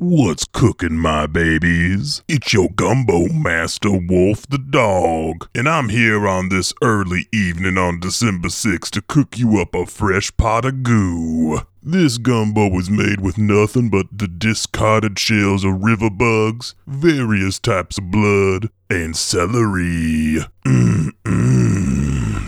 What's cooking, my babies? It's your gumbo master, Wolf the dog, and I'm here on this early evening on December 6th to cook you up a fresh pot of goo. This gumbo was made with nothing but the discarded shells of river bugs, various types of blood, and celery. Mmm,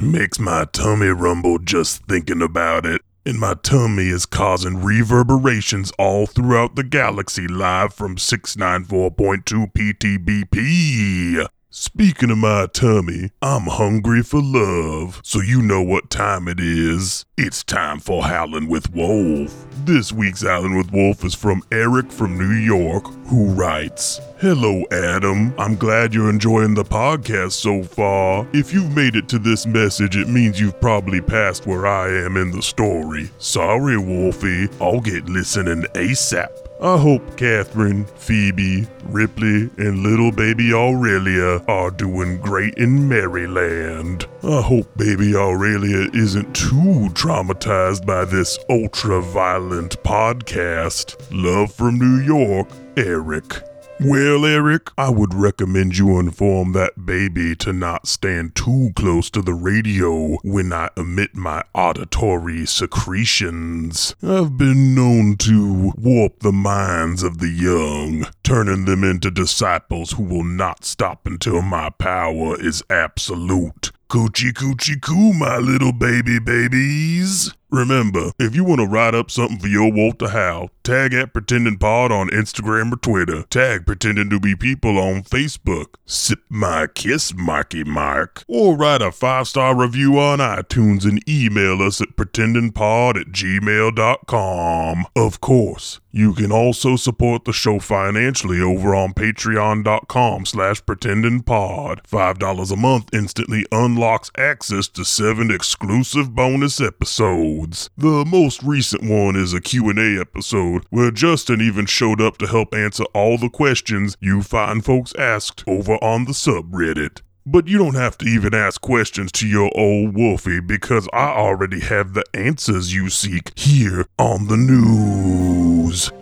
makes my tummy rumble just thinking about it and my tummy is causing reverberations all throughout the galaxy live from 694.2 PTBP. Speaking of my tummy, I'm hungry for love, so you know what time it is. It's time for Howlin' with Wolf. This week's Howlin' with Wolf is from Eric from New York, who writes Hello, Adam. I'm glad you're enjoying the podcast so far. If you've made it to this message, it means you've probably passed where I am in the story. Sorry, Wolfie. I'll get listening ASAP. I hope Catherine, Phoebe, Ripley, and little baby Aurelia are doing great in Maryland. I hope baby Aurelia isn't too traumatized by this ultra violent podcast. Love from New York, Eric. Well, Eric, I would recommend you inform that baby to not stand too close to the radio when I emit my auditory secretions. I've been known to warp the minds of the young, turning them into disciples who will not stop until my power is absolute. Coochie coochie coo, my little baby babies. Remember, if you want to write up something for your wolf to howl, tag at Pretending Pod on Instagram or Twitter. Tag Pretending to Be People on Facebook. Sip my kiss, Marky Mark. Or write a five star review on iTunes and email us at pretendingpod at gmail.com. Of course, you can also support the show financially over on patreon.com slash pretendingpod. $5 a month instantly unlocks access to seven exclusive bonus episodes. The most recent one is a Q&A episode where Justin even showed up to help answer all the questions you fine folks asked over on the subreddit. But you don't have to even ask questions to your old Wolfie because I already have the answers you seek here on the news.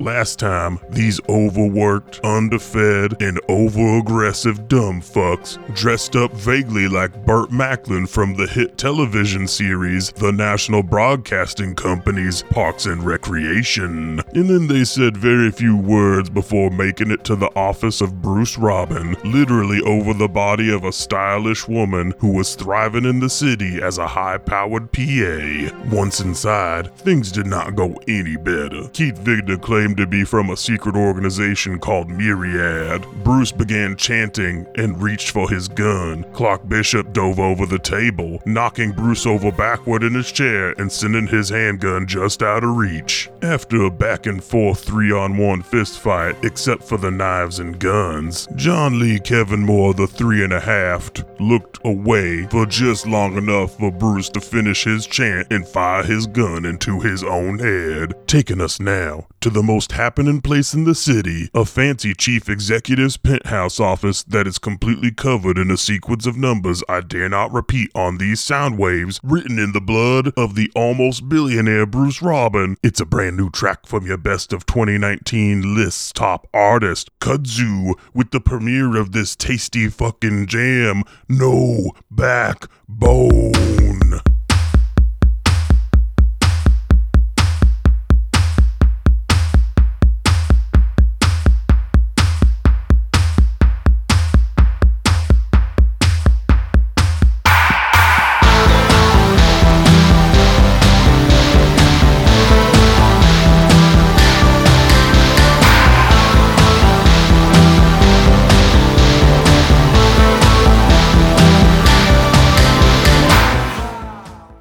Last time, these overworked, underfed, and overaggressive dumb fucks dressed up vaguely like Burt Macklin from the hit television series The National Broadcasting Company's Parks and Recreation. And then they said very few words before making it to the office of Bruce Robin, literally over the body of a stylish woman who was thriving in the city as a high powered PA. Once inside, things did not go any better. Keith Victor claimed to be from a secret organization called Myriad. Bruce began chanting and reached for his gun. Clark Bishop dove over the table, knocking Bruce over backward in his chair and sending his handgun just out of reach. After a back and forth three on one fist fight, except for the knives and guns, John Lee Pettymore, the three and a half, looked away for just long enough for Bruce to finish his chant and fire his gun into his own head, taking us now to the most happening place in the city, a fancy chief executive's penthouse office that is completely covered in a sequence of numbers I dare not repeat on these sound waves, written in the blood of the almost billionaire Bruce Robin. It's a brand new track from your best of 2019 list's top artist, Kudzu, with the premiere of this tasty fucking jam, No Backbone.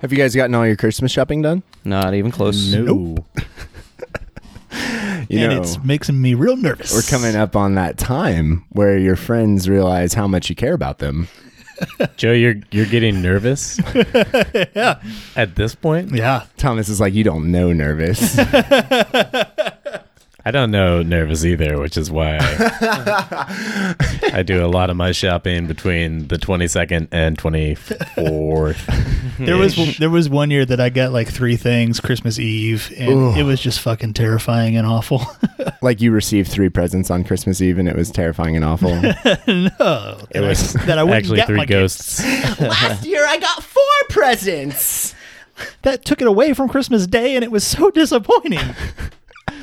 Have you guys gotten all your Christmas shopping done? Not even close. No. you and know, it's making me real nervous. we're coming up on that time where your friends realize how much you care about them. Joe, you're you're getting nervous yeah. at this point. Yeah. Thomas is like, you don't know nervous. I I don't know nervous either, which is why I, I do a lot of my shopping between the 22nd and 24th. There was there was one year that I got like three things Christmas Eve, and it was just fucking terrifying and awful. Like you received three presents on Christmas Eve, and it was terrifying and awful. no, It was that I actually get three ghosts. Last year, I got four presents. that took it away from Christmas Day, and it was so disappointing.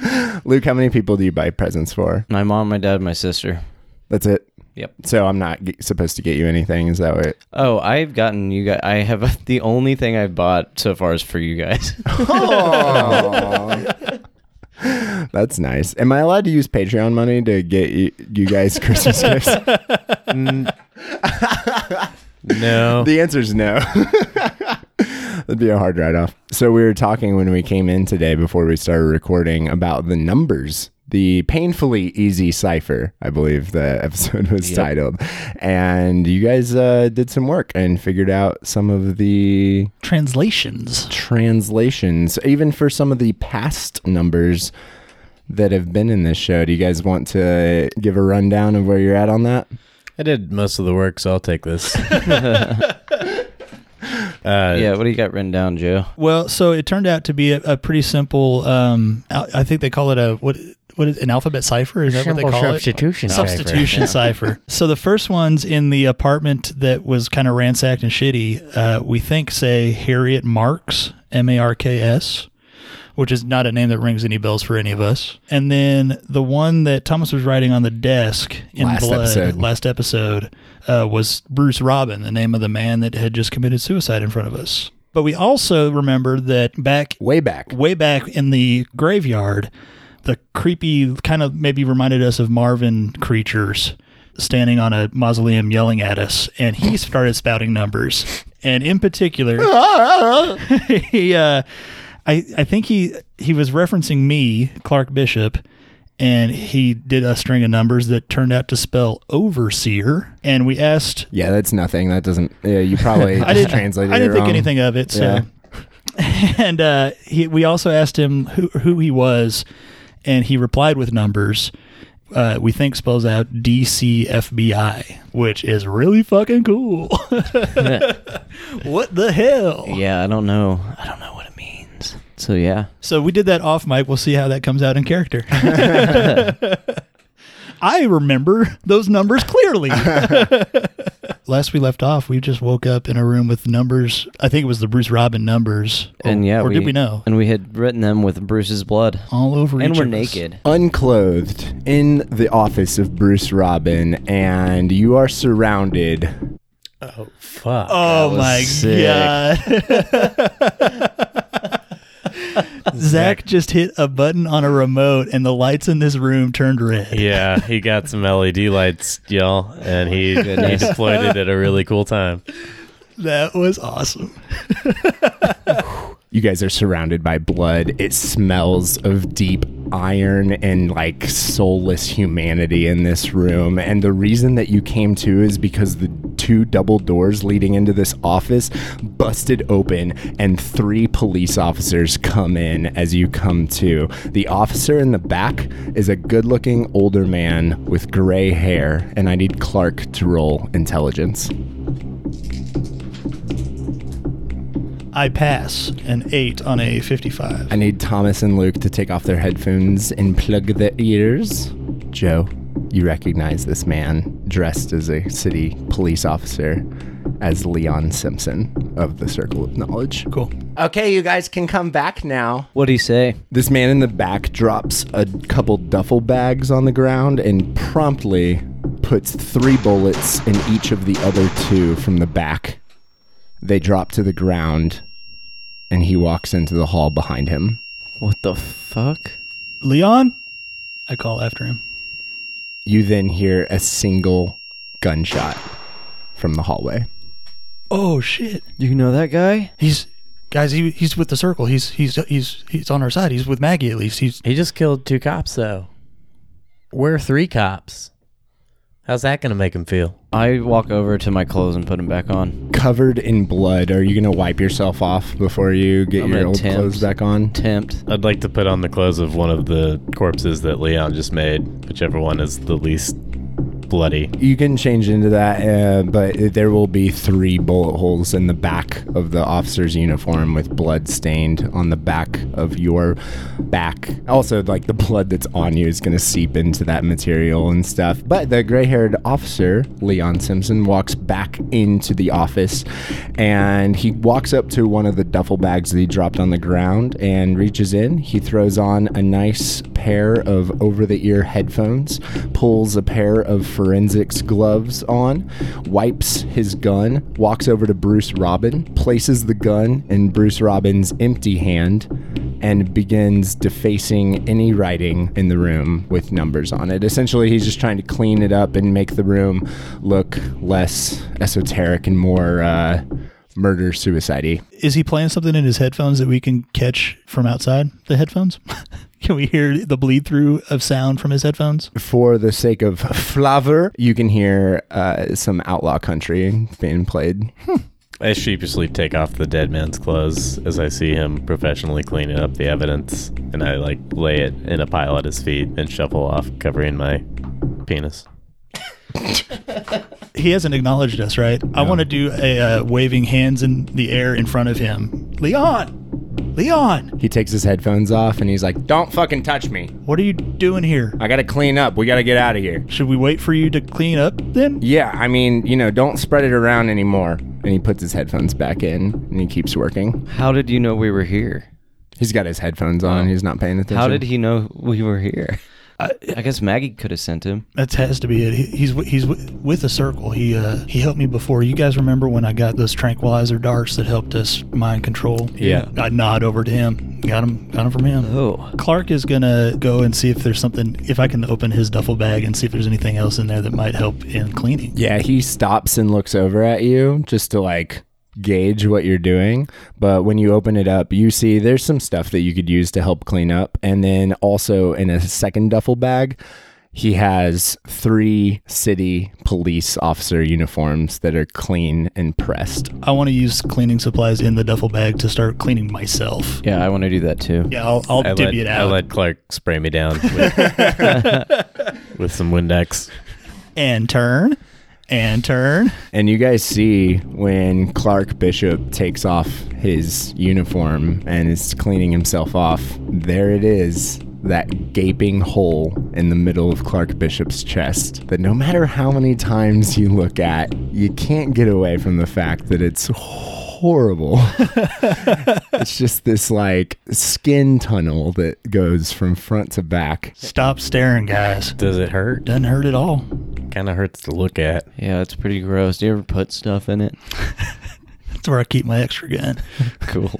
Luke, how many people do you buy presents for? My mom, my dad, my sister. That's it. Yep. So I'm not g- supposed to get you anything. Is that what? Oh, I've gotten you guys. I have the only thing I've bought so far is for you guys. That's nice. Am I allowed to use Patreon money to get you, you guys Christmas gifts? No. The answer is no. That'd be a hard write off. So we were talking when we came in today before we started recording about the numbers. The painfully easy cipher, I believe the episode was Yep. titled, and you guys uh, did some work and figured out some of the Translations. translations, even for some of the past numbers that have been in this show. Do you guys want to give a rundown of where you're at on that? I did most of the work, so I'll take this. uh, yeah, what do you got written down, Joe? Well, so it turned out to be a, a pretty simple. Um, I think they call it a what? What is an alphabet cipher? Is that what they call substitution it? Substitution cipher. So the first ones in the apartment that was kind of ransacked and shitty, uh, we think say Harriet Marks, M A R K S, which is not a name that rings any bells for any of us. And then the one that Thomas was writing on the desk in Last blood episode. last episode uh, was Bruce Robin, the name of the man that had just committed suicide in front of us. But we also remember that back Way back. way back in the graveyard, the creepy kind of maybe reminded us of Marvin creatures standing on a mausoleum yelling at us, and he started spouting numbers. And in particular, he, uh, I, I think he he was referencing me, Clark Bishop, and he did a string of numbers that turned out to spell overseer. And we asked Yeah, that's nothing. That doesn't. Yeah, you probably I didn't translated. I didn't it think wrong. anything of it. So, Yeah. and uh, he, we also asked him who who he was, and he replied with numbers. Uh, we think spells out DCFBI, which is really fucking cool. what the hell? Yeah, I don't know. I don't know what it means. So yeah, So we did that off mic. We'll see how that comes out in character. I remember those numbers clearly. Last we left off, we just woke up in a room with numbers. I think it was the Bruce Robin numbers. Or, and yeah, or did we know? And we had written them with Bruce's blood, All over and each we're of us. naked. Unclothed in the office of Bruce Robin, and you are surrounded. Oh, fuck. Oh was my sick. god. Zach just hit a button on a remote and the lights in this room turned red. Yeah, he got some LED lights, y'all, and he, and he Goodness. deployed it at a really cool time. That was awesome. You guys are surrounded by blood. It smells of deep iron and like soulless humanity in this room. And the reason that you came to is because the two double doors leading into this office busted open and three police officers come in as you come to. The officer in the back is a good looking older man with gray hair. And I need Clark to roll intelligence. I pass an 8 on a 55. I need Thomas and Luke to take off their headphones and plug their ears. Joe, you recognize this man dressed as a city police officer as Leon Simpson of the Circle of Knowledge. Cool. Okay, you guys can come back now. What do he say? This man in the back drops a couple duffel bags on the ground and promptly puts three bullets in each of the other two from the back. They drop to the ground, and he walks into the hall behind him. What the fuck? Leon? I call after him. You then hear a single gunshot from the hallway. Oh shit. Do you know that guy? He's guys, he, he's with the circle. He's he's he's he's on our side. He's with Maggie at least. He's He just killed two cops, though. We're three cops. How's that gonna make him feel? I walk over to my clothes and put them back on. Covered in blood. Are you gonna wipe yourself off before you get I'm your old tempt. clothes back on? Tempt. I'd like to put on the clothes of one of the corpses that Leon just made, whichever one is the least bloody. You can change into that, uh, but there will be three bullet holes in the back of the officer's uniform with blood stained on the back of your back. Also, like the blood that's on you is going to seep into that material and stuff. But the gray haired officer, Leon Simpson, walks back into the office and he walks up to one of the duffel bags that he dropped on the ground and reaches in. He throws on a nice pair of over the ear headphones, pulls a pair of forensics gloves on, wipes his gun, walks over to Bruce Robin, places the gun in Bruce Robin's empty hand, and begins defacing any writing in the room with numbers on it. Essentially, he's just trying to clean it up and make the room look less esoteric and more uh, murder suicide Is he playing something in his headphones that we can catch from outside the headphones? can we hear the bleed through of sound from his headphones? For the sake of flavor, you can hear uh, some outlaw country being played. I sheepishly take off the dead man's clothes as I see him professionally cleaning up the evidence, and I like lay it in a pile at his feet and shuffle off, covering my penis. He hasn't acknowledged us, right? I want to do a uh, waving hands in the air in front of him. Leon! Leon! He takes his headphones off and he's like, Don't fucking touch me. What are you doing here? I gotta clean up. We gotta get out of here. Should we wait for you to clean up then? Yeah, I mean, you know, don't spread it around anymore. And he puts his headphones back in and he keeps working. How did you know we were here? He's got his headphones on. Oh. He's not paying attention. How did he know we were here? I guess Maggie could have sent him. That has to be it. He, he's he's wi- with a circle. He uh, he helped me before. You guys remember when I got those tranquilizer darts that helped us mind control? Yeah. I nod over to him. Got him. Got him from him. Oh. Clark is gonna go and see if there's something. If I can open his duffel bag and see if there's anything else in there that might help in cleaning. Yeah, he stops and looks over at you just to like gauge what you're doing. But when you open it up, you see there's some stuff that you could use to help clean up. And then also in a second duffel bag, he has three city police officer uniforms that are clean and pressed. I want to use cleaning supplies in the duffel bag to start cleaning myself. Yeah, I want to do that too. Yeah, I'll, I'll I divvy let, it I let Clark spray me down with, with some Windex. and turn and turn. And you guys see when Clark Bishop takes off his uniform and is cleaning himself off, there it is. That gaping hole in the middle of Clark Bishop's chest that no matter how many times you look at, you can't get away from the fact that it's horrible. it's just this like skin tunnel that goes from front to back. Stop staring, guys. Does it hurt? Doesn't hurt at all. Kind of hurts to look at. Yeah, it's pretty gross. Do you ever put stuff in it? That's where I keep my extra gun. Cool.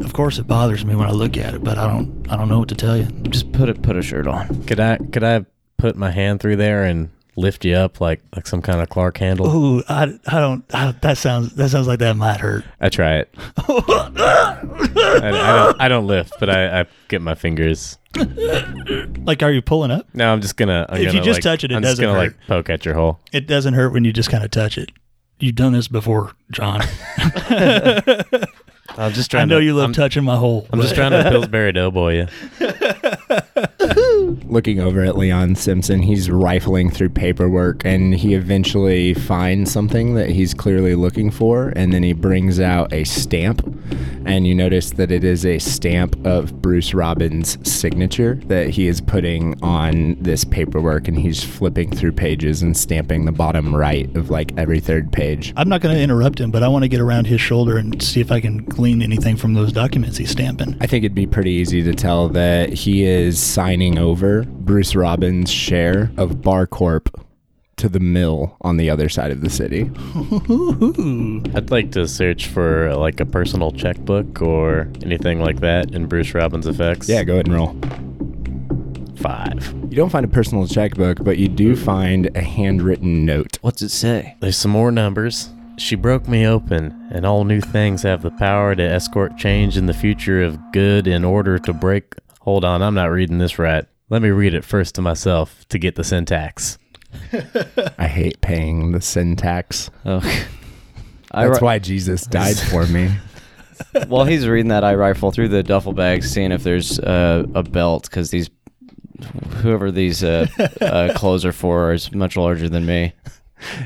Of course, it bothers me when I look at it, but I don't. I don't know what to tell you. Just put it. Put a shirt on. Could I could I put my hand through there and lift you up like like some kind of Clark handle? Ooh, I, I don't. I, that sounds. That sounds like that might hurt. I try it. I, I don't I don't lift, but I, I get my fingers. Like, are you pulling up? No, I'm just gonna. I'm If you gonna, just like- touch it, it I'm doesn't gonna hurt. like poke at your hole. It doesn't hurt when you just kind of touch it. You've done this before, John. I'm just trying. I know to, you love I'm, touching my hole. I'm just trying to Pillsbury Doughboy you. looking over at Leon Simpson. He's rifling through paperwork and he eventually finds something that he's clearly looking for. And then he brings out a stamp. And you notice that it is a stamp of Bruce Robin's signature that he is putting on this paperwork. And he's flipping through pages and stamping the bottom right of like every third page. I'm not going to interrupt him, but I want to get around his shoulder and see if I can glean anything from those documents he's stamping. I think it'd be pretty easy to tell that he is signing over Bruce Robin's share of Bar Corp to the mill on the other side of the city. I'd like to search for like a personal checkbook or anything like that in Bruce Robbins effects. Yeah, go ahead and roll. five. You don't find a personal checkbook, but you do find a handwritten note. What's it say? There's some more numbers. She broke me open, and all new things have the power to escort change in the future of good in order to break. Hold on, I'm not reading this right. Let me read it first to myself to get the syntax. I hate paying the syntax. Oh. That's ri- why Jesus died for me. While he's reading that, I rifle through the duffel bag, seeing if there's uh, a belt, because these, whoever these uh, uh, clothes are for, is much larger than me.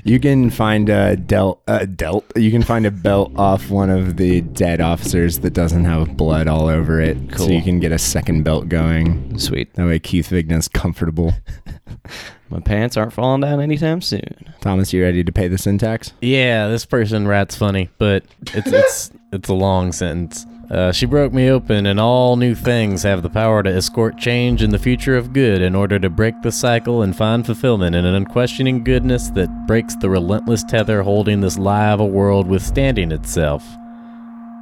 You can find a delt, a delt. You can find a belt off one of the dead officers that doesn't have blood all over it, so you can get a second belt going. Sweet. That way, Keith Vigna's comfortable. My pants aren't falling down anytime soon. Thomas, you ready to pay the syntax? Yeah, this person rats funny, but it's it's it's a long sentence. Uh, she broke me open, and all new things have the power to escort change in the future of good in order to break the cycle and find fulfillment in an unquestioning goodness that breaks the relentless tether holding this lie of a world withstanding itself.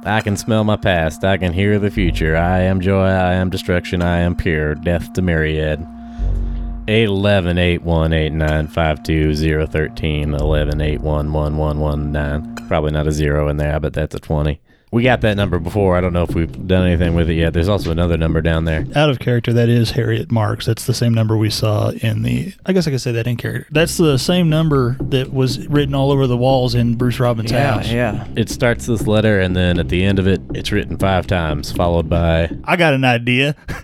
I can smell my past, I can hear the future. I am joy, I am destruction, I am pure. Death to Myriad. 811 8189 52013 11 1119. Probably not a zero in there, but that's a 20. We got that number before. I don't know if we've done anything with it yet. There's also another number down there. Out of character, that is Harriet Marks. That's the same number we saw in the. I guess I could say that in character. That's the same number that was written all over the walls in Bruce Robin's house. yeah. It starts this letter, and then at the end of it, it's written five times, followed by I got an idea.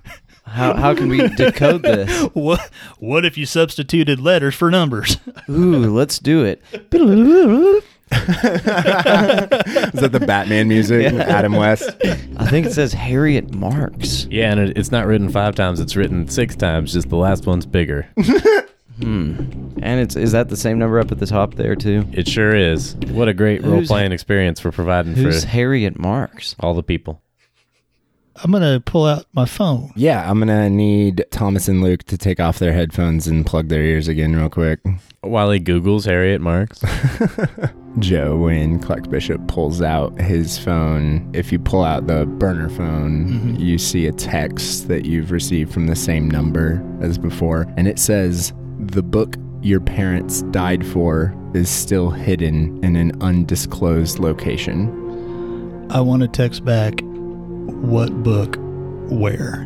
How, how can we decode this? what What if you substituted letters for numbers? Ooh, let's do it. Is that the Batman music? Yeah. Adam West. I think it says Harriet Marks. yeah, and it, it's not written five times. It's written six times. Just the last one's bigger. Hmm. And it's is that the same number up at the top there too? It sure is. What a great role playing experience for providing Who's for Harriet Marks? all the people. I'm gonna pull out my phone. Yeah, I'm gonna need Thomas and Luke to take off their headphones and plug their ears again, real quick. While he Googles Harriet Marks. Joe, when Clark Bishop pulls out his phone, if you pull out the burner phone, mm-hmm. you see a text that you've received from the same number as before, and it says, The book your parents died for is still hidden in an undisclosed location. I want to text back. What book? Where?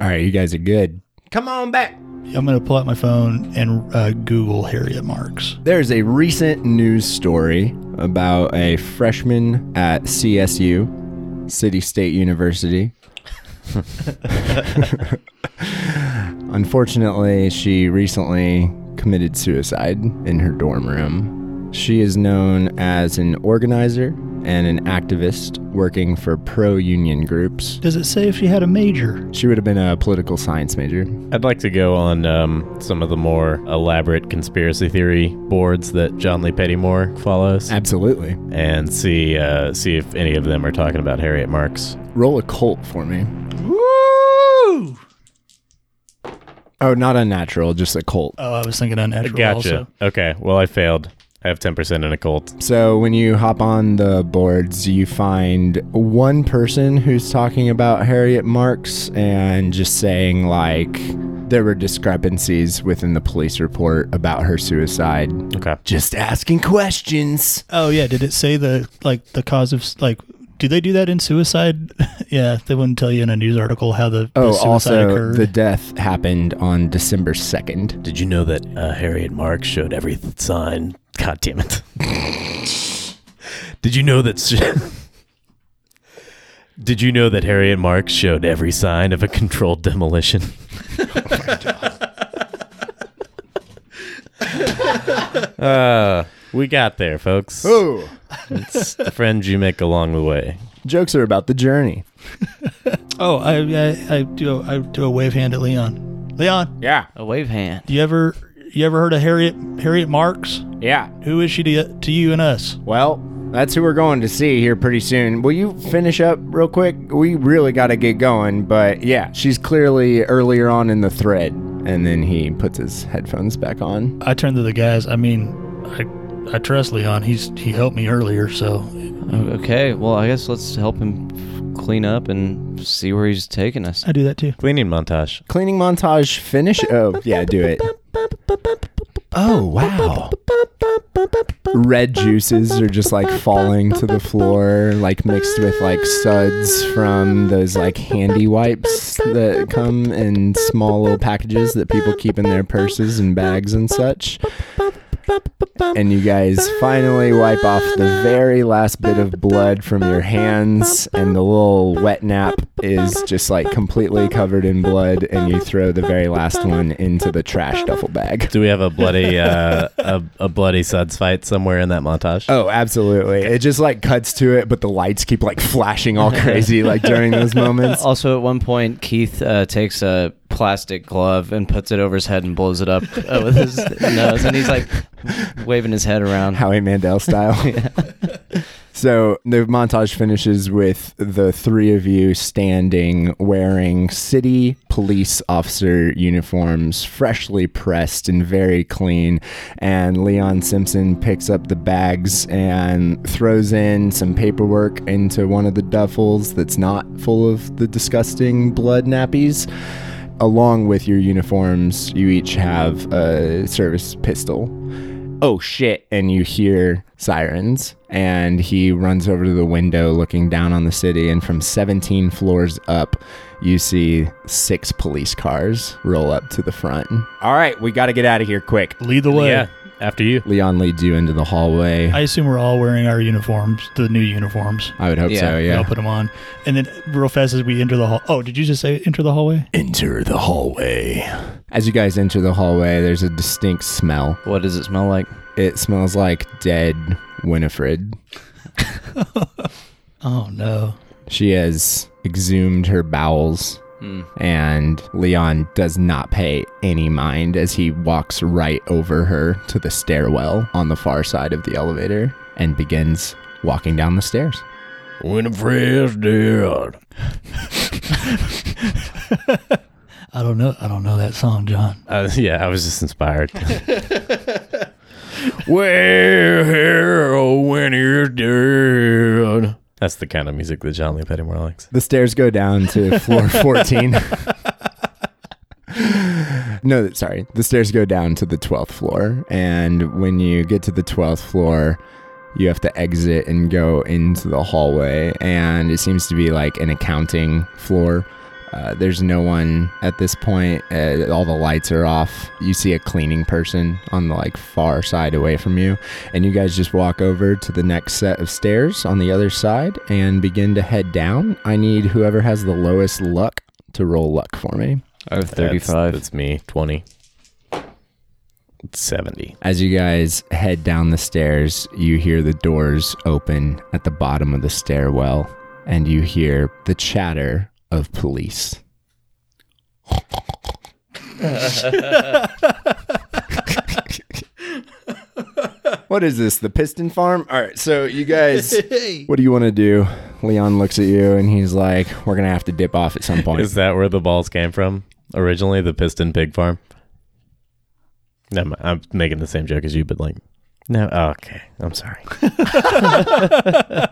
All right, you guys are good. Come on back. I'm gonna pull out my phone and uh, Google Harriet Marks. There's a recent news story about a freshman at CSU, City State University. Unfortunately, she recently committed suicide in her dorm room. She is known as an organizer and an activist working for pro union groups. Does it say if she had a major? She would have been a political science major. I'd like to go on um, some of the more elaborate conspiracy theory boards that John Lee Pettymore follows, Absolutely. and see uh, see if any of them are talking about Harriet Marks. Roll occult for me. Woo! Oh, not unnatural, just occult. Oh, I was thinking unnatural. Gotcha. Also. Okay. Well, I failed. I have ten percent in occult. So when you hop on the boards, you find one person who's talking about Harriet Marks and just saying like there were discrepancies within the police report about her suicide. Okay. Just asking questions. Oh yeah, did it say the like the cause of like? Do they do that in suicide? yeah, they wouldn't tell you in a news article how the, the Oh, suicide also occurred. the death happened on December 2nd. Did you know that uh, Harriet Marks showed every th- sign? God damn it! Did you know that? Did you know that Harriet Marks showed every sign of a controlled demolition? uh, we got there, folks. Oh, It's the friends you make along the way. jokes are about the journey. oh, I, I I do I do a wave hand at Leon. Leon, Yeah. A wave hand. do you ever you ever heard of Harriet Harriet Marks? Yeah. Who is she to, to you and us? Well, that's who we're going to see here pretty soon. Will you finish up real quick? We really got to get going, but yeah, she's clearly earlier on in the thread. And then he puts his headphones back on. I turned to the guys. I mean, I I trust Leon. He's he helped me earlier, so Okay, well, I guess let's help him clean up and see where he's taking us. I do that too. Cleaning montage. Cleaning montage finish. Oh, yeah, do it. Oh, wow. red juices are just like falling to the floor, like mixed with like suds from those like handy wipes that come in small little packages that people keep in their purses and bags and such. And you guys finally wipe off the very last bit of blood from your hands, and the little wet nap is just like completely covered in blood, and you throw the very last one into the trash duffel bag. Do we have a bloody uh, a, a bloody suds fight somewhere in that montage? Oh, absolutely. It just like cuts to it, but the lights keep like flashing all crazy like during those moments. Also, at one point, Keith uh, takes a plastic glove and puts it over his head and blows it up uh, with his nose, and he's like waving his head around. Howie Mandel style. So the montage finishes with the three of you standing wearing city police officer uniforms, freshly pressed and very clean. And Leon Simpson picks up the bags and throws in some paperwork into one of the duffels that's not full of the disgusting blood nappies. Along with your uniforms, you each have a service pistol oh shit and you hear sirens and he runs over to the window looking down on the city and from 17 floors up you see six police cars roll up to the front. All right we got to get out of here quick. Lead the way. yeah, after you. leon leads you into the hallway I assume we're all wearing our uniforms, the new uniforms. i would hope Yeah, so We yeah all put them on, and then real fast as we enter the hall. Oh, did you just say enter the hallway? enter the hallway as you guys enter the hallway there's a distinct smell What does it smell like? it smells like dead winifred Oh no. she has exhumed her bowels And Leon does not pay any mind as he walks right over her to the stairwell on the far side of the elevator and begins walking down the stairs. Winifred's dead. I don't know. I don't know that song, John. Uh, yeah, I was just inspired. well, Winnie's dead. That's the kind of music that John Lee Pettymore likes. The stairs go down to floor 14. no, sorry. The stairs go down to the 12th floor. And when you get to the 12th floor, you have to exit and go into the hallway. And it seems to be like an accounting floor. Uh, there's no one at this point. Uh, all the lights are off. You see a cleaning person on the like far side away from you, and you guys just walk over to the next set of stairs on the other side and begin to head down. I need whoever has the lowest luck to roll luck for me. I have That's- 35. That's, me. 20. 70. As you guys head down the stairs, you hear the doors open at the bottom of the stairwell, and you hear the chatter of police. what is this? The piston farm? All right, so you guys, what do you want to do? Leon looks at you and he's like, "We're gonna have to dip off at some point." Is that where the balls came from originally? The Piston Pig Farm? No, I'm- I'm making the same joke as you, but like, no. Okay. I'm sorry.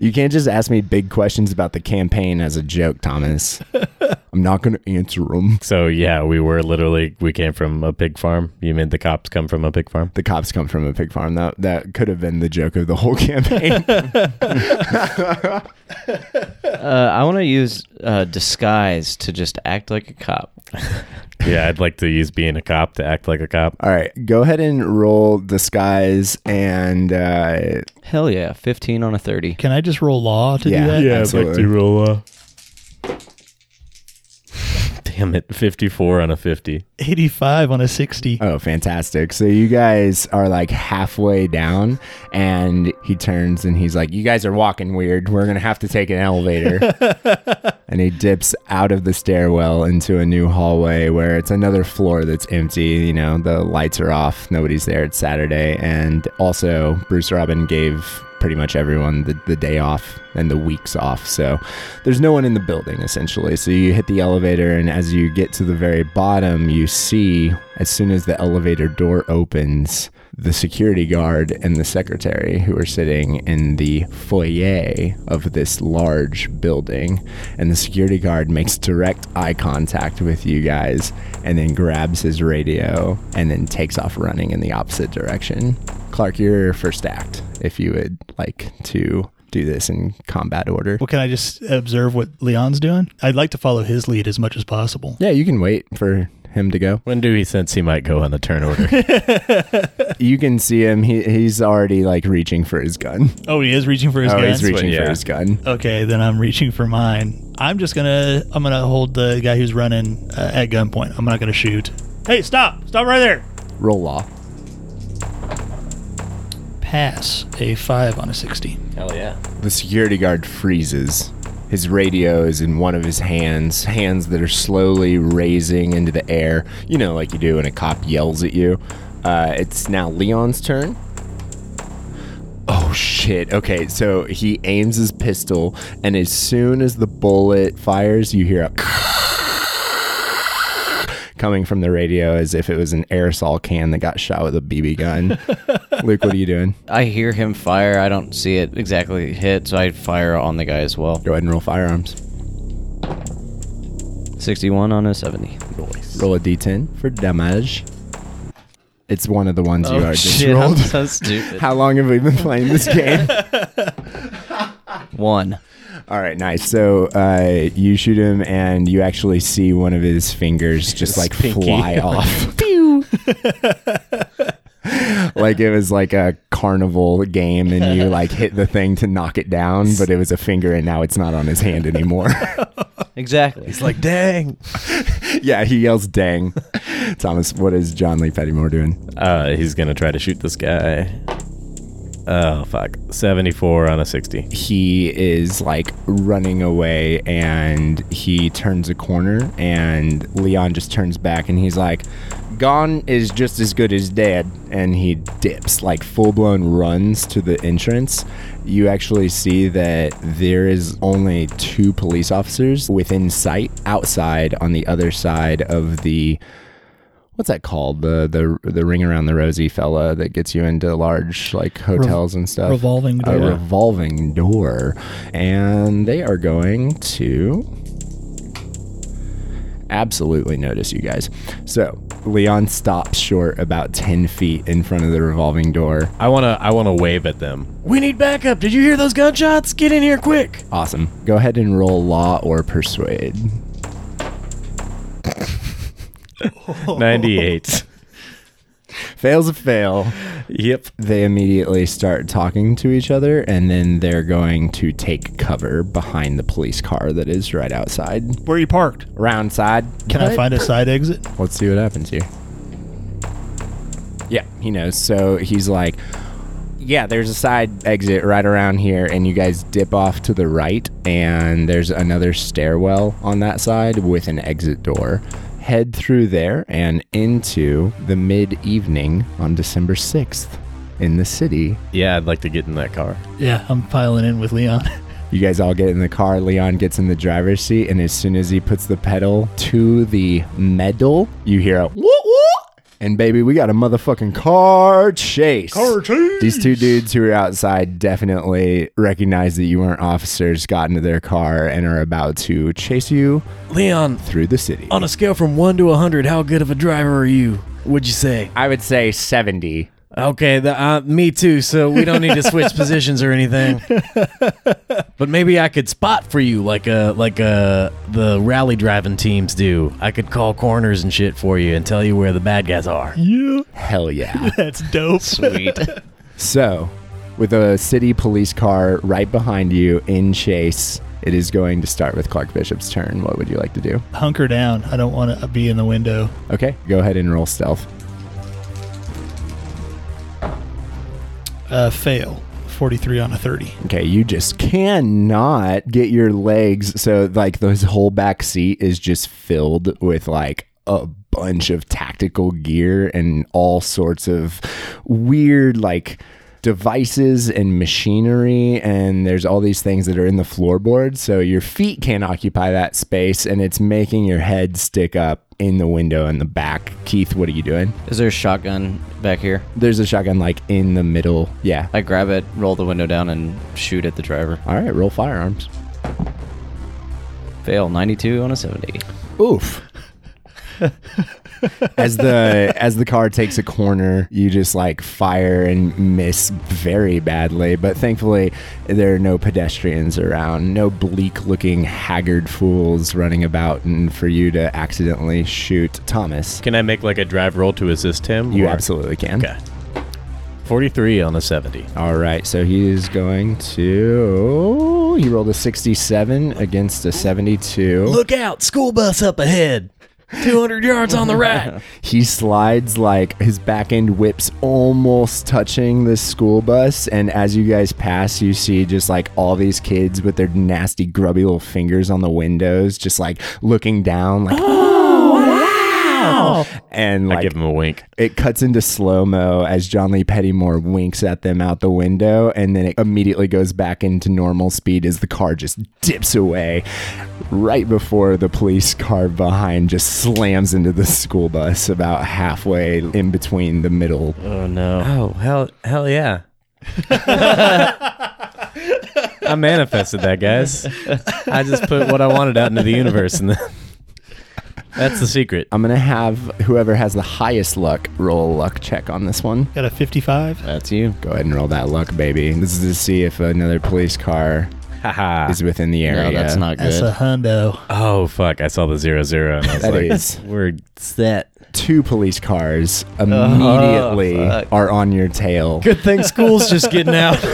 You can't just ask me big questions about the campaign as a joke, Thomas. I'm not gonna answer them. So, yeah, we were literally, we came from a pig farm. You mean the cops come from a pig farm? The cops come from a pig farm. That that could have been the joke of the whole campaign. Uh, I want to use uh, disguise to just act like a cop. Yeah, I'd like to use being a cop to act like a cop. All right, go ahead and roll disguise and uh, Hell yeah, 15 on a 30. Can I just roll law to Yeah. do that? Yeah. Absolutely. roll. Uh... Damn it, 54 on a 50. 85 on a 60. oh, fantastic! So you guys are like halfway down, and he turns and he's like, "You guys are walking weird. We're gonna have to take an elevator." and he dips out of the stairwell into a new hallway where it's another floor that's empty. You know, the lights are off, nobody's there. It's Saturday, and also Bruce Robin gave pretty much everyone the, the day off and the weeks off. So there's no one in the building essentially. So you hit the elevator, and as you get to the very bottom, you see as soon as the elevator door opens, the security guard and the secretary who are sitting in the foyer of this large building. And the security guard makes direct eye contact with you guys and then grabs his radio and then takes off running in the opposite direction. Clark, your first act, if you would like to do this in combat order. Well, can I just observe what Leon's doing? I'd like to follow his lead as much as possible. Yeah, you can wait for him to go. When do we sense he might go on the turn order? You can see him. He, he's already like reaching for his gun. Oh, he is reaching for his Oh, gun. he's reaching yeah. for his gun. okay, then I'm reaching for mine. I'm just gonna I'm gonna hold the guy who's running uh, at gunpoint. I'm not gonna shoot. Hey, stop! Stop right there! Roll law. Pass a five on a sixty. Hell yeah. The security guard freezes. His radio is in one of his hands, hands that are slowly raising into the air. You know, like you do when a cop yells at you. Uh, it's now Leon's turn. Oh shit. Okay, so he aims his pistol, and as soon as the bullet fires, you hear a coming from the radio as if it was an aerosol can that got shot with a BB gun. Luke, what are you doing? I hear him fire. I don't see it exactly hit, so I fire on the guy as well. Go ahead and roll firearms. 61 on a 70. Roll a d10 for damage. It's one of the ones you Oh, are just shit, I'm so stupid. How long have we been playing this game? One. All right, nice. So uh, you shoot him, and you actually see one of his fingers just like pinky. fly off. Pew! like it was like a carnival game, and you like hit the thing to knock it down, but it was a finger, and now it's not on his hand anymore. Exactly. He's like, dang. yeah, he yells, "Dang!" Thomas, what is John Lee Pettymore doing? Uh, he's gonna try to shoot this guy. Oh fuck. 74 on a 60. he is like running away and he turns a corner and Leon just turns back and he's like gone is just as good as dead and he dips like full blown runs to the entrance. You actually see that there is only two police officers within sight outside on the other side of the what's that called? The the the ring around the rosy fella that gets you into large like hotels and stuff. Revolving door. a revolving door. And they are going to absolutely notice you guys. So leon stops short about 10 feet in front of the revolving door I wanna I wanna wave at them. We need backup. Did you hear those gunshots? Get in here quick. awesome go ahead and roll law or persuade 98. fails a fail yep. they immediately start talking to each other and then they're going to take cover behind the police car that is right outside Where are you parked? round side Can I find a side exit? Let's see what happens here. Yeah, he knows. So he's like, yeah, there's a side exit right around here, and you guys dip off to the right, and there's another stairwell on that side with an exit door. Head through there and into the mid evening on December 6th in the city. Yeah, I'd like to get in that car. Yeah, I'm piling in with Leon. You guys all get in the car. Leon gets in the driver's seat, and as soon as he puts the pedal to the metal, you hear a whoop whoop. And baby, we got a motherfucking car chase. Car chase. These two dudes who are outside definitely recognize that you weren't officers, got into their car, and are about to chase you Leon, through the city. on a scale from 1 to 100, how good of a driver are you? Would you say? I would say 70. Okay, the, uh, me too. So we don't need to switch positions or anything. But maybe I could spot for you, like uh like uh the rally driving teams do. I could call corners and shit for you and tell you where the bad guys are. yeah, Hell yeah. that's dope. Sweet. So, with a city police car right behind you in chase, it is going to start with Clark Bishop's turn. What would you like to do? Hunker down. I don't want to be in the window. Okay, go ahead and roll stealth. Uh, fail. 43 on a 30. Okay, you just cannot get your legs. So, like, this whole back seat is just filled with like a bunch of tactical gear and all sorts of weird, like, devices and machinery, and there's all these things that are in the floorboard. So your feet can't occupy that space, and it's making your head stick up in the window in the back. Keith, what are you doing? Is there a shotgun back here? There's a shotgun like in the middle. Yeah. I grab it, roll the window down, and shoot at the driver. All right, roll firearms. Fail 92 on a 70. Oof. as the as the car takes a corner, you just like fire and miss very badly. But thankfully, there are no pedestrians around, no bleak-looking, haggard fools running about, and for you to accidentally shoot Thomas. Can I make like a drive roll to assist him? You or- absolutely can. Okay. 43 on a 70. All right, so he is going to. He rolled a 67 against a 72. Look out! School bus up ahead! 200 yards on the right! He slides like his back end whips almost touching the school bus. And as you guys pass, you see just like all these kids with their nasty, grubby little fingers on the windows, just like looking down, like, wow. And I give him a wink. it cuts into slow mo as John Lee Pettymore winks at them out the window, and then it immediately goes back into normal speed as the car just dips away right before the police car behind just slams into the school bus about halfway in between the middle. Oh, no. Oh, hell, hell yeah. I manifested that, guys. I just put what I wanted out into the universe, and then that's the secret. I'm gonna have whoever has the highest luck roll a luck check on this one. Got a 55. That's you. Go ahead and roll that luck, baby. This is to see if another police car Haha. is within the area. No, that's not good. That's a hundo. Oh fuck! I saw the zero zero, and I was That like, is. "We're set." Two police cars oh, immediately fuck. are on your tail. Good thing school's just getting out.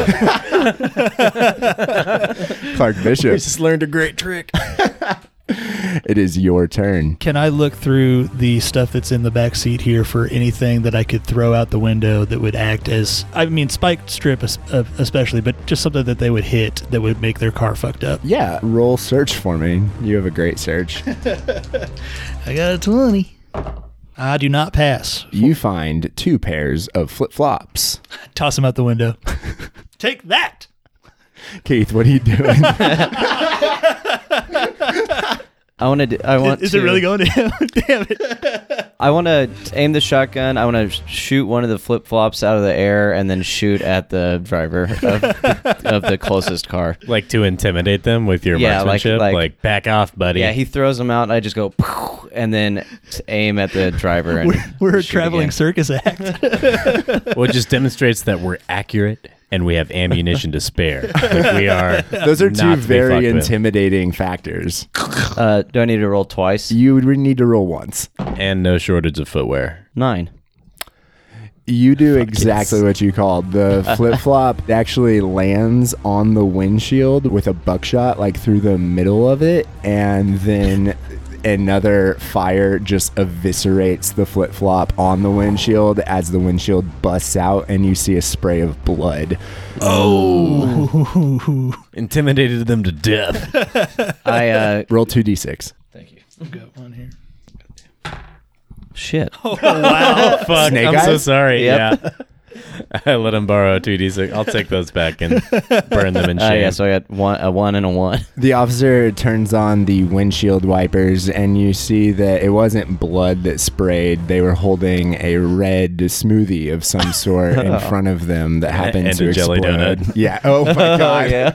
Clark Bishop, just learned a great trick. it is your turn. Can I look through the stuff that's in the back seat here for anything that I could throw out the window that would act as, I mean, spike strip uh, especially, but just something that they would hit that would make their car fucked up? Yeah, roll search for me. You have a great search. I got a 20. I do not pass. you find two pairs of flip flops. Toss them out the window. Take that. Keith, what are you doing? I want to. I want. Is to, it really going to him? Damn it. I want to aim the shotgun. I want to shoot one of the flip flops out of the air and then shoot at the driver of the, of the closest car. Like to intimidate them with your Yeah, like- marksmanship. like- Like, back off, buddy. Yeah, he throws them out, and I just go, and then aim at the driver. And We're, we're a traveling again. circus act. well, it just demonstrates that we're accurate and we have ammunition to spare. Like we are. Those are two not to be very fucked with. intimidating factors. Uh, do I need to roll twice? You would need to roll once. and no shortage of footwear. Nine. You do exactly what you called. The flip flop actually lands on the windshield with a buckshot like through the middle of it, and then another fire just eviscerates the flip flop on the windshield as the windshield busts out, and you see a spray of blood. Oh. Intimidated them to death. I uh, Roll 2d6. Thank you. I've got one here. shit. Oh, wow. Fuck. Snake I'm so sorry. Yep. Yeah. I let him borrow two d6. I'll take those back and burn them in Uh, shame. yeah, so I got one, a one and a one. The officer turns on the windshield wipers, and you see that it wasn't blood that sprayed. They were holding a red smoothie of some sort in front of them that happened and to a jelly donut. Yeah. Oh my god. yeah.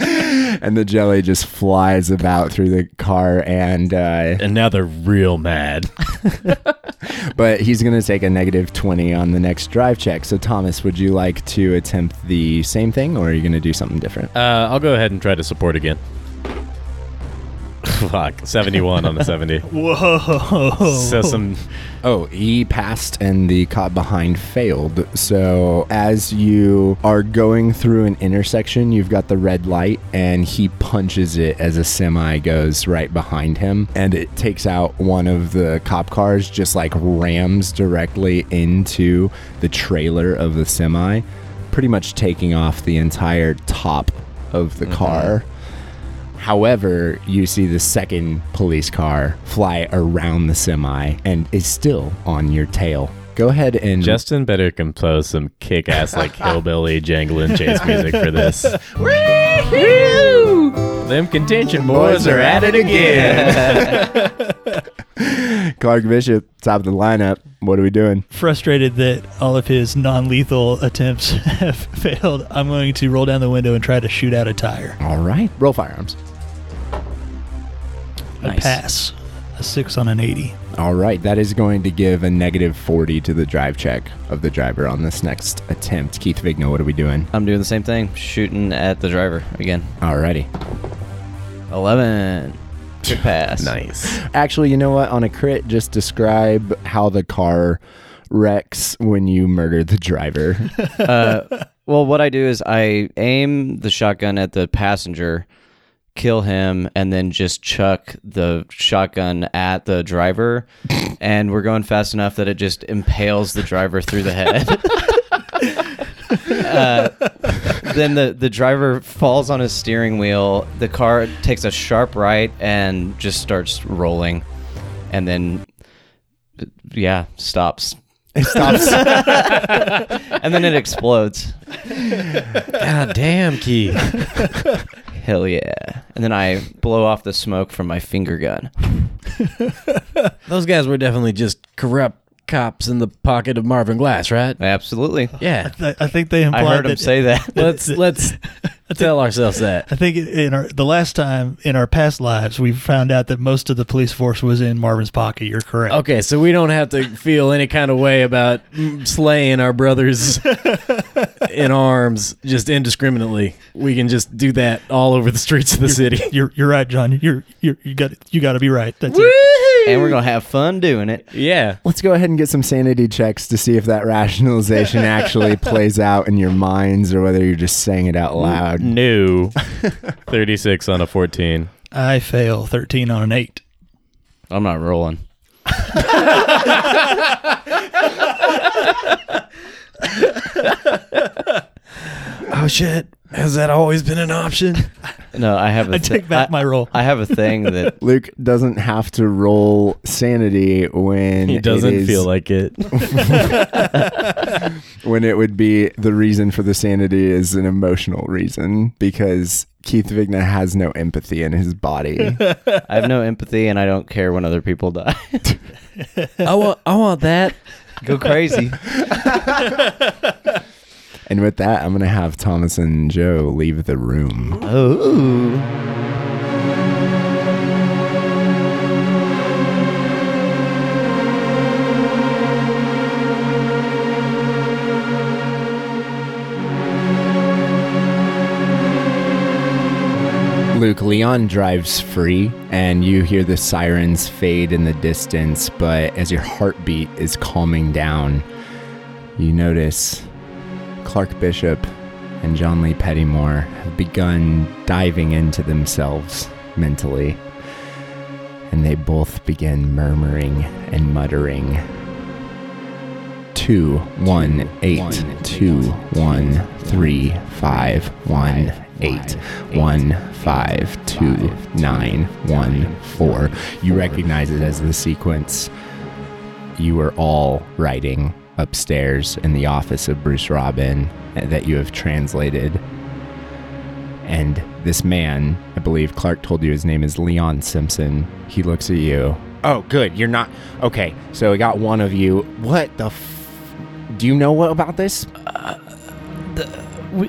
And the jelly just flies about through the car, and uh, and now they're real mad. but he's gonna take a negative twenty on the next drive check. So Thomas, would you like to attempt the same thing, or are you gonna do something different? Uh, I'll go ahead and try to support again. Fuck. 71 on the 70. Whoa. So some. Oh, he passed and the cop behind failed. So as you are going through an intersection, you've got the red light and he punches it as a semi goes right behind him and it takes out one of the cop cars, just like rams directly into the trailer of the semi, pretty much taking off the entire top of the mm-hmm. car. However, you see the second police car fly around the semi and is still on your tail. Go Go ahead and Justin better compose some kick-ass like hillbilly jangling chase music for this. Them contention boys are at it again. Clark Bishop, top of the lineup. What are we doing? Frustrated that all of his non-lethal attempts have failed, I'm going to roll down the window and try to shoot out a tire. All right. Roll firearms. A Nice. pass. A six on an 80. All right. That is going to give a negative 40 to the drive check of the driver on this next attempt. Keith Vigno, what are we doing? I'm doing the same thing, shooting at the driver again. Alrighty. 11. Good pass. nice. Actually, you know what? On a crit, just describe how the car wrecks when you murder the driver. uh, well, what I do is I aim the shotgun at the passenger, kill him, and then just chuck the shotgun at the driver. and we're going fast enough that it just impales the driver through the head. uh, then the, the driver falls on his steering wheel. The car takes a sharp right and just starts rolling. And then, yeah, stops. it stops. And then it explodes. God damn, Keith. Hell yeah. And then I blow off the smoke from my finger gun. Those guys were definitely just corrupt cops in the pocket of Marvin Glass, right? Absolutely. Yeah. I, I think they I implied heard him that, say that. Let's let's tell ourselves that. I think in our the last time in our past lives we found out that most of the police force was in Marvin's pocket. You're correct. Okay, so we don't have to feel any kind of way about mm, slaying our brothers in arms just indiscriminately. We can just do that all over the streets of the city. You're you're right, John. You're you're you got you got to be right. That's it. And we're going to have fun doing it. Yeah. Let's go ahead and get some sanity checks to see if that rationalization actually plays out in your minds or whether you're just saying it out loud. No. 36 on a 14. I fail 13 on an 8. I'm not rolling. Oh shit. Has that always been an option? No, I have a I thi- take back I- my roll. I have a thing that Luke doesn't have to roll sanity when He doesn't is- feel like it. when it would be the reason for the sanity is an emotional reason because Keith Vigna has no empathy in his body. I have no empathy and I don't care when other people die. I want I want that. Go crazy. And with that, I'm going to have Thomas and Joe leave the room. Oh. Luke, Leon drives free, and you hear the sirens fade in the distance. But as your heartbeat is calming down, you notice Clark Bishop and John Lee Pettymore have begun diving into themselves mentally. And they both begin murmuring and muttering. Two, one, eight, two, one, three, five, one, eight, one, five, two, nine, one, four. You recognize it as the sequence you are all writing upstairs in the office of Bruce Robin that you have translated. And this man, I believe Clark told you his name is Leon Simpson. He looks at you. Oh, good. You're not. Okay, so I got one of you. What the f- Do you know what about this? The we,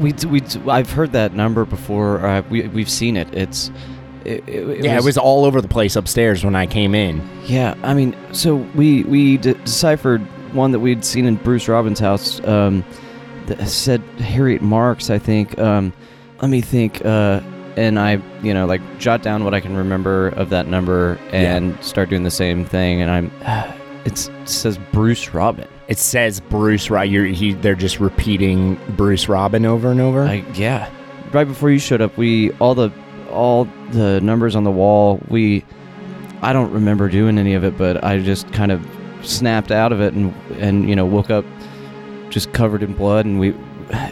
we, we, I've heard that number before. Uh, we, we've seen it. It's. It, it, yeah, it was all over the place upstairs when I came in. Yeah, I mean, so we we de- deciphered one that we'd seen in Bruce Robin's house. Um, that said Harriet Marks, I think. Um, let me think. Uh, and I, you know, like jot down what I can remember of that number and start doing the same thing. And I'm, it's, it says Bruce Robin. It says Bruce right. You're, he, they're just repeating Bruce Robin over and over. I yeah. Right before you showed up, we all the all the numbers on the wall. We I don't remember doing any of it, but I just kind of snapped out of it and and you know woke up just covered in blood, and we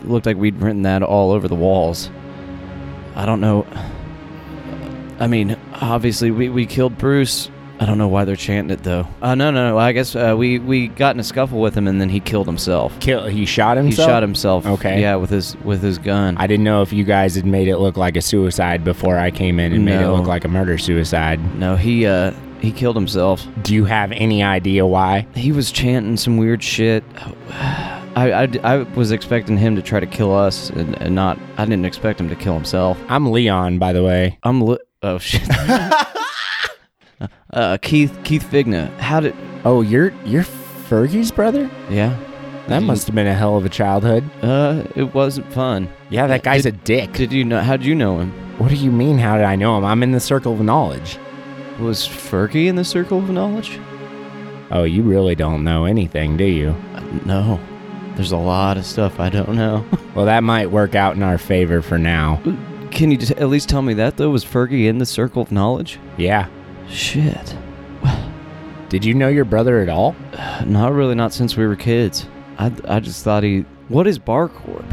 looked like we'd written that all over the walls. I don't know. I mean, obviously we we killed Bruce. I don't know why they're chanting it though. Uh, no, no, no. I guess uh, we we got in a scuffle with him, and then he killed himself. Kill. He shot him. He himself. shot himself. Okay. Yeah, with his with his gun. I didn't know if you guys had made it look like a suicide before I came in and made it No. look like a murder suicide. no, he uh he killed himself. Do you have any idea why? He was chanting some weird shit. I, I, I was expecting him to try to kill us, and, and not. I didn't expect him to kill himself. I'm Leon, by the way. I'm li- oh shit. uh, Keith Keith Figna. How did? Oh, you're you're Fergie's brother? Yeah. That Did you- must have been a hell of a childhood. Uh, it wasn't fun. Yeah, that guy's a dick. Did you know? How did you know him? what do you mean? How did I know him? I'm in the circle of knowledge. Was Fergie in the circle of knowledge? Oh, you really don't know anything, do you? Uh, no. There's a lot of stuff I don't know. Well, that might work out in our favor for now. Can you just at least tell me that though? Was Fergie in the circle of knowledge? Yeah. Shit. Did you know your brother at all? Not really. Not since we were kids. I I just thought he. What is Barcorp?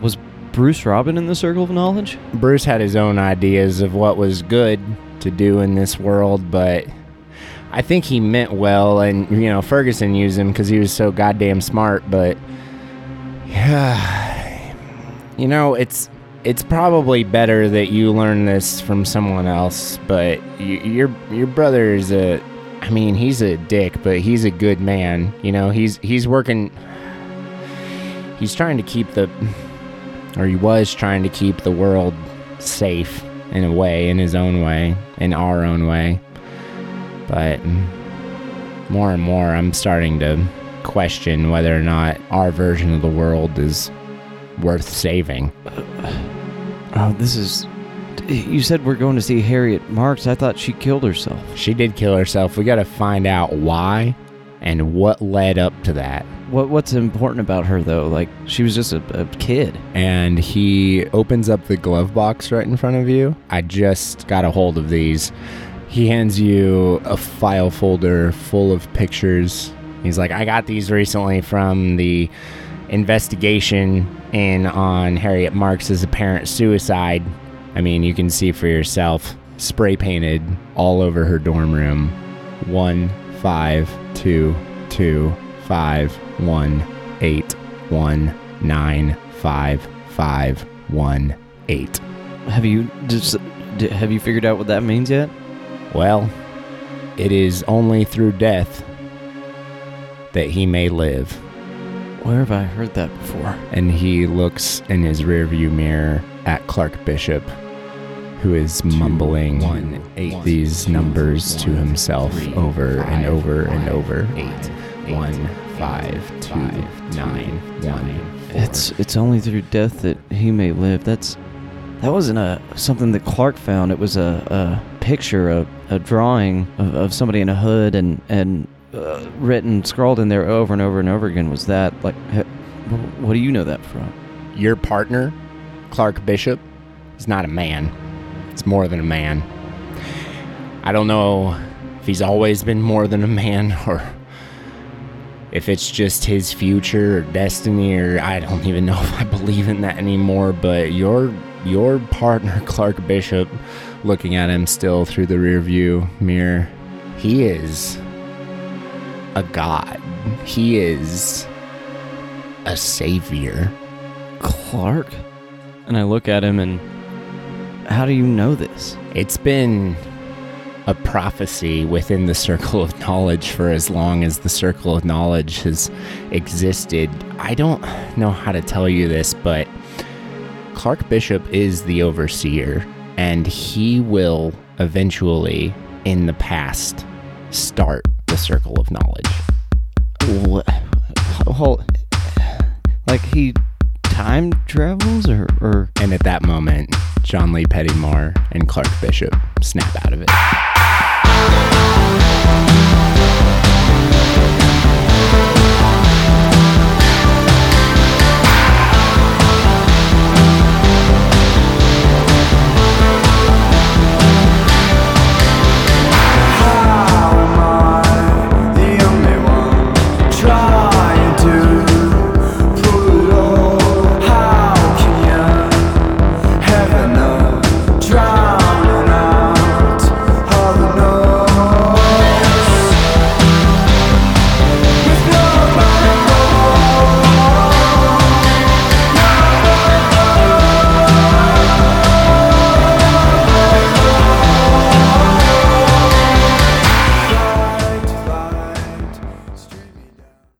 Was Bruce Robin in the circle of knowledge? Bruce had his own ideas of what was good to do in this world, but I think he meant well, and you know Ferguson used him because he was so goddamn smart. But yeah, you know it's it's probably better that you learn this from someone else. But your your brother is a, I mean he's a dick, but he's a good man. You know he's he's working. He's trying to keep the or he was trying to keep the world safe in a way, in his own way, in our own way. But more and more, I'm starting to question whether or not our version of the world is worth saving. Oh, this is. You said we're going to see Harriet Marks. I thought she killed herself. She did kill herself. We got to find out why and what led up to that. What What's important about her though? Like she was just a, a kid. and he opens up the glove box right in front of you. I just got a hold of these. He hands you a file folder full of pictures. He's like, I got these recently from the investigation in on Harriet Marks's apparent suicide. I mean, you can see for yourself, spray painted all over her dorm room. One five two two five one eight one nine five five one eight. Have you just have you figured out what that means yet? Well, it is only through death that he may live. Where have I heard that before? And he looks in his rearview mirror at Clark Bishop, who is mumbling these numbers to himself over and over and over. Eight, one, five, two, nine, one. It's it's only through death that he may live. That's that wasn't a something that Clark found. It was a, a picture, a, a drawing of, of somebody in a hood, and and uh, written, scrawled in there over and over and over again. Was that like? What do you know that from? Your partner, Clark Bishop, is not a man. It's more than a man. I don't know if he's always been more than a man or if it's just his future or destiny or I don't even know if I believe in that anymore, but your your partner Clark Bishop looking at him still through the rearview mirror, he is a god. He is a savior. Clark. And I look at him and. How do you know this? It's been a prophecy within the circle of knowledge for as long as the circle of knowledge has existed. I don't know how to tell you this, but Clark Bishop is the overseer, and he will eventually, in the past, start the circle of knowledge. Hold, like he time travels or or And at that moment, John Lee Pettymore and Clark Bishop snap out of it.